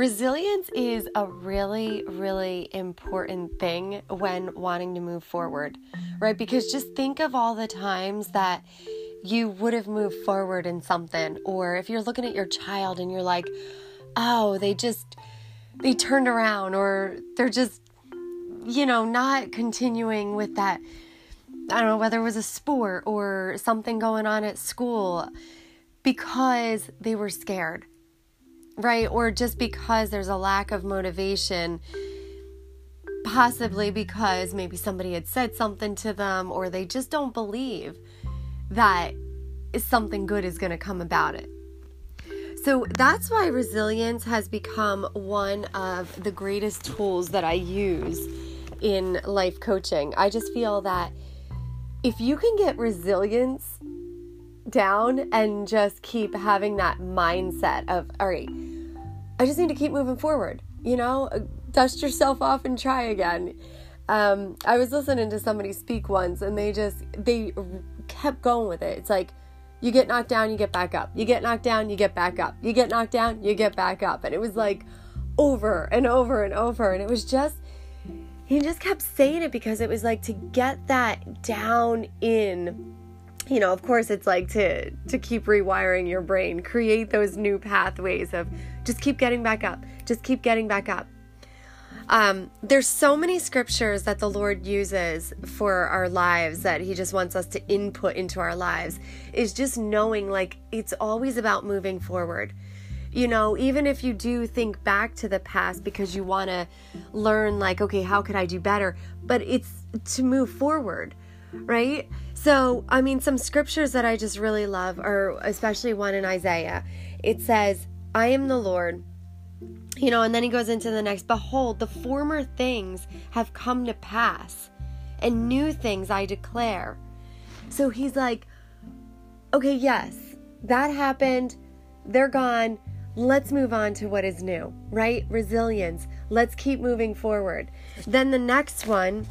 Resilience is a really, really important thing when wanting to move forward, right? Because just think of all the times that you would have moved forward in something, or if you're looking at your child and you're like, oh, they just, they turned around, or they're just, you know, not continuing with that. I don't know whether it was a sport or something going on at school because they were scared right? Or just because there's a lack of motivation, possibly because maybe somebody had said something to them, or they just don't believe that something good is going to come about it. So that's why resilience has become one of the greatest tools that I use in life coaching. I just feel that if you can get resilience down and just keep having that mindset of, all right, I just need to keep moving forward, you know, uh, dust yourself off and try again. Um, I was listening to somebody speak once and they just, they kept going with it. It's like, you get knocked down, you get back up. You get knocked down, you get back up. You get knocked down, you get back up. And it was like over and over and over. And it was just, he just kept saying it because it was like to get that down in you know of course it's like to to keep rewiring your brain create those new pathways of just keep getting back up just keep getting back up um, there's so many scriptures that the Lord uses for our lives that He just wants us to input into our lives. Is just knowing like it's always about moving forward. You know, even if you do think back to the past because you want to learn, like, okay, how could I do better? But it's to move forward, right? So, I mean, some scriptures that I just really love are especially one in Isaiah. It says, I am the Lord. You know, and then he goes into the next Behold, the former things have come to pass, and new things I declare. So he's like, okay, yes, that happened. They're gone. Let's move on to what is new, right? Resilience. Let's keep moving forward. Then the next one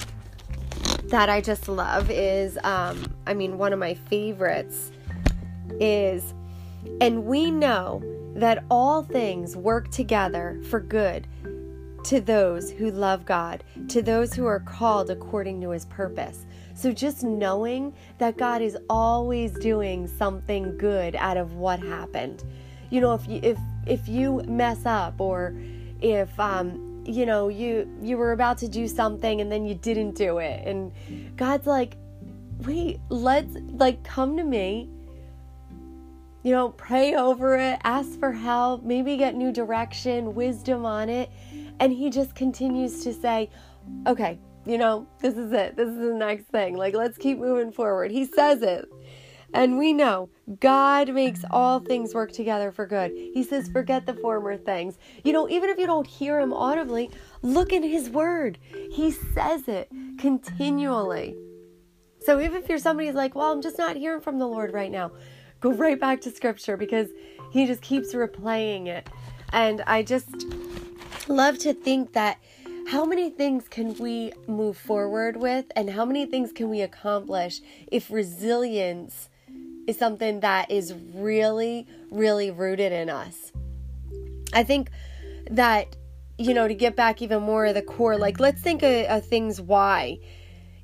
that I just love is, um, I mean, one of my favorites is, and we know that all things work together for good to those who love God, to those who are called according to his purpose. So just knowing that God is always doing something good out of what happened. You know, if you if if you mess up or if um you know you you were about to do something and then you didn't do it. And god's like wait let's like come to me. You know pray over it ask for help maybe get new direction wisdom on it. And he just continues to say okay you know this is it. This is the next thing. Like let's keep moving forward. He says it and we know God makes all things work together for good. He says, forget the former things. You know, even if you don't hear Him audibly, look in His Word. He says it continually. So even if you're somebody who's like, well, I'm just not hearing from the Lord right now, go right back to Scripture because He just keeps replaying it. And I just love to think that how many things can we move forward with and how many things can we accomplish if resilience is something that is really, really rooted in us. I think that, you know, to get back even more of the core, like let's think of, of things why,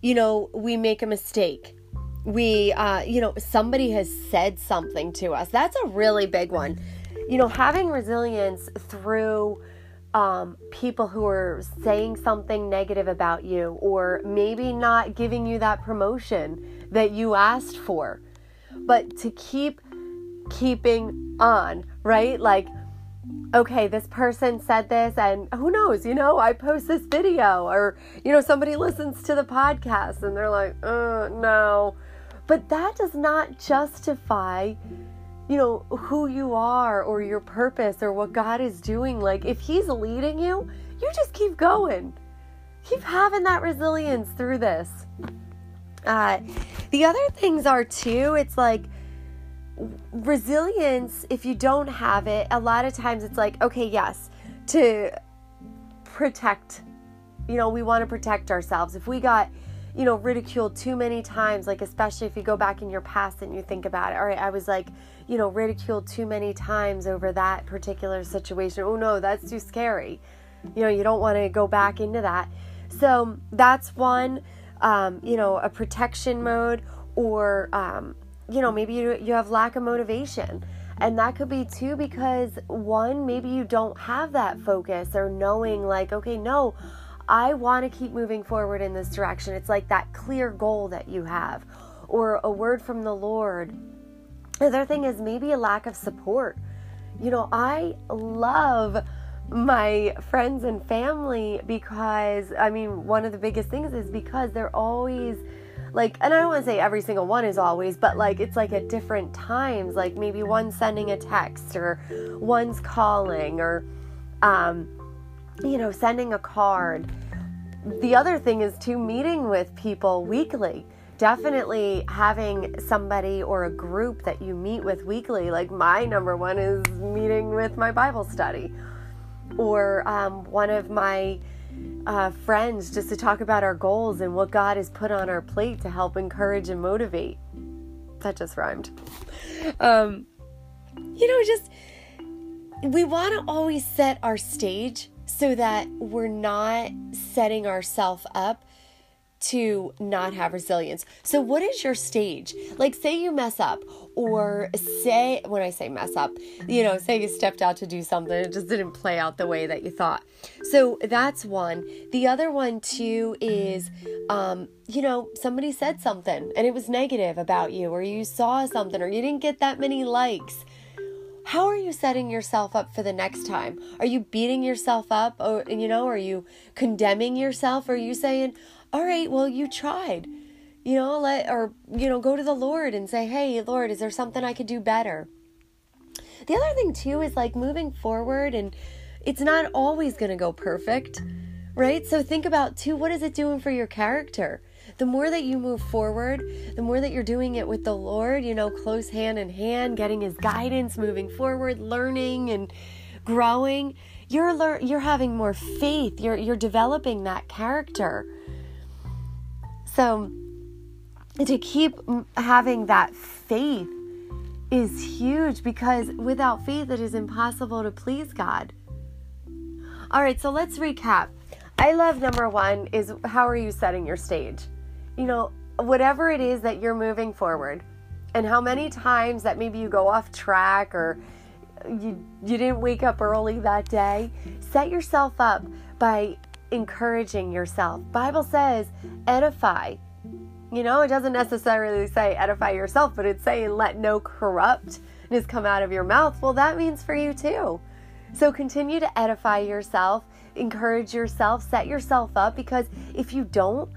you know, we make a mistake. We, uh, you know, somebody has said something to us. That's a really big one. You know, having resilience through um, people who are saying something negative about you or maybe not giving you that promotion that you asked for but to keep keeping on, right? Like, okay, this person said this, and who knows, you know, I post this video, or, you know, somebody listens to the podcast and they're like, uh, no. But that does not justify, you know, who you are or your purpose or what God is doing. Like, if He's leading you, you just keep going. Keep having that resilience through this. Uh, the other things are too, it's like resilience, if you don't have it, a lot of times it's like, okay, yes, to protect, you know, we want to protect ourselves. If we got, you know, ridiculed too many times, like especially if you go back in your past and you think about it. All right, I was like, you know, ridiculed too many times over that particular situation. Oh no, that's too scary. You know, you don't want to go back into that. So that's one, um, you know, a protection mode, or, um, you know, maybe you, you have lack of motivation. And that could be too because one, maybe you don't have that focus or knowing, like, okay, no, I want to keep moving forward in this direction. It's like that clear goal that you have, or a word from the Lord. The other thing is maybe a lack of support. You know, I love my friends and family because, I mean, one of the biggest things is because they're always like and i don't want to say every single one is always but like it's like at different times like maybe one's sending a text or one's calling or um you know sending a card. The other thing is to meeting with people weekly definitely having somebody or a group that you meet with weekly like my number one is meeting with my bible study or um, one of my uh, friends just to talk about our goals and what God has put on our plate to help encourage and motivate. That just rhymed. Um, you know, just we want to always set our stage so that we're not setting ourselves up to not have resilience. So, what is your stage? Like, say you mess up, or say, when I say mess up, you know, say you stepped out to do something, it just didn't play out the way that you thought. So, that's one. The other one, too, is, um, you know, somebody said something and it was negative about you, or you saw something, or you didn't get that many likes. How are you setting yourself up for the next time? Are you beating yourself up or you know, are you condemning yourself? Or are you saying, all right, well, you tried. You know, let or you know, go to the Lord and say, "Hey, Lord, is there something I could do better?" The other thing too is like moving forward and it's not always going to go perfect, right? So think about too what is it doing for your character? The more that you move forward, the more that you're doing it with the Lord, you know, close hand in hand, getting his guidance, moving forward, learning and growing, you're lear- you're having more faith. You're you're developing that character. So, to keep having that faith is huge because without faith, it is impossible to please God. All right, so let's recap. I love number one is how are you setting your stage? You know, whatever it is that you're moving forward, and how many times that maybe you go off track or you you didn't wake up early that day, set yourself up by encouraging yourself. Bible says edify. You know, it doesn't necessarily say edify yourself, but it's saying let no corruptness come out of your mouth. Well, that means for you too. So continue to edify yourself, encourage yourself, set yourself up because if you don't,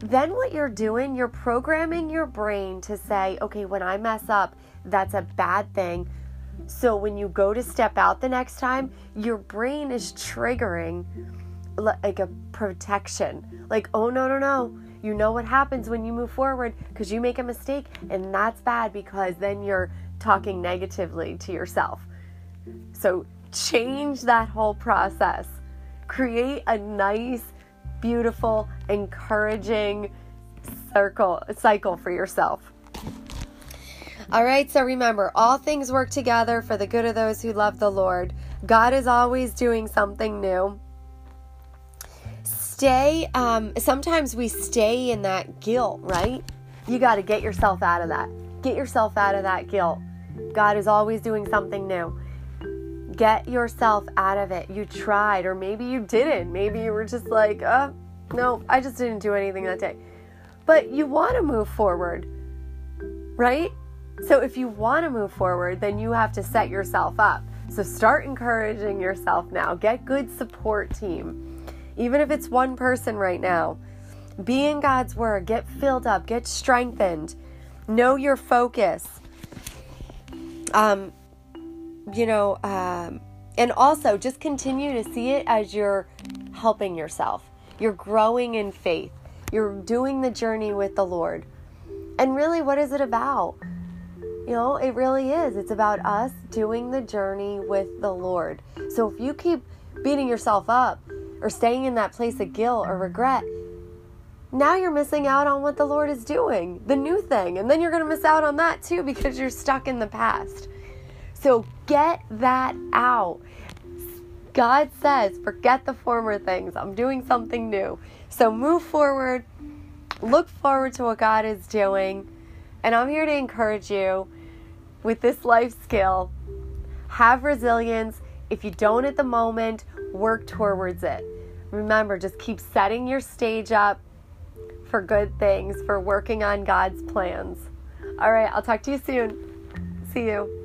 then what you're doing, you're programming your brain to say, okay, when I mess up, that's a bad thing. So when you go to step out the next time, your brain is triggering like a protection. Like, oh, no, no, no. You know what happens when you move forward because you make a mistake, and that's bad because then you're talking negatively to yourself. So, change that whole process. Create a nice, beautiful, encouraging circle cycle for yourself. All right, so remember, all things work together for the good of those who love the Lord. God is always doing something new stay um, sometimes we stay in that guilt right? You got to get yourself out of that. Get yourself out of that guilt. God is always doing something new. Get yourself out of it. You tried or maybe you didn't. Maybe you were just like uh no i just didn't do anything that day. But you want to move forward right? So if you want to move forward then you have to set yourself up. So start encouraging yourself now. Get good support team even if it's one person right now. Be in God's Word, get filled up, get strengthened, know your focus. Um, you know, um, and also just continue to see it as you're helping yourself. You're growing in faith. You're doing the journey with the Lord. And really, what is it about? You know, it really is. It's about us doing the journey with the Lord. So if you keep beating yourself up or staying in that place of guilt or regret, now you're missing out on what the Lord is doing, the new thing. And then you're going to miss out on that too because you're stuck in the past. So get that out. God says, forget the former things. I'm doing something new. So move forward. Look forward to what God is doing. And I'm here to encourage you with this life skill. Have resilience. If you don't at the moment, work towards it. Remember, just keep setting your stage up for good things, for working on God's plans. All right, I'll talk to you soon. See you.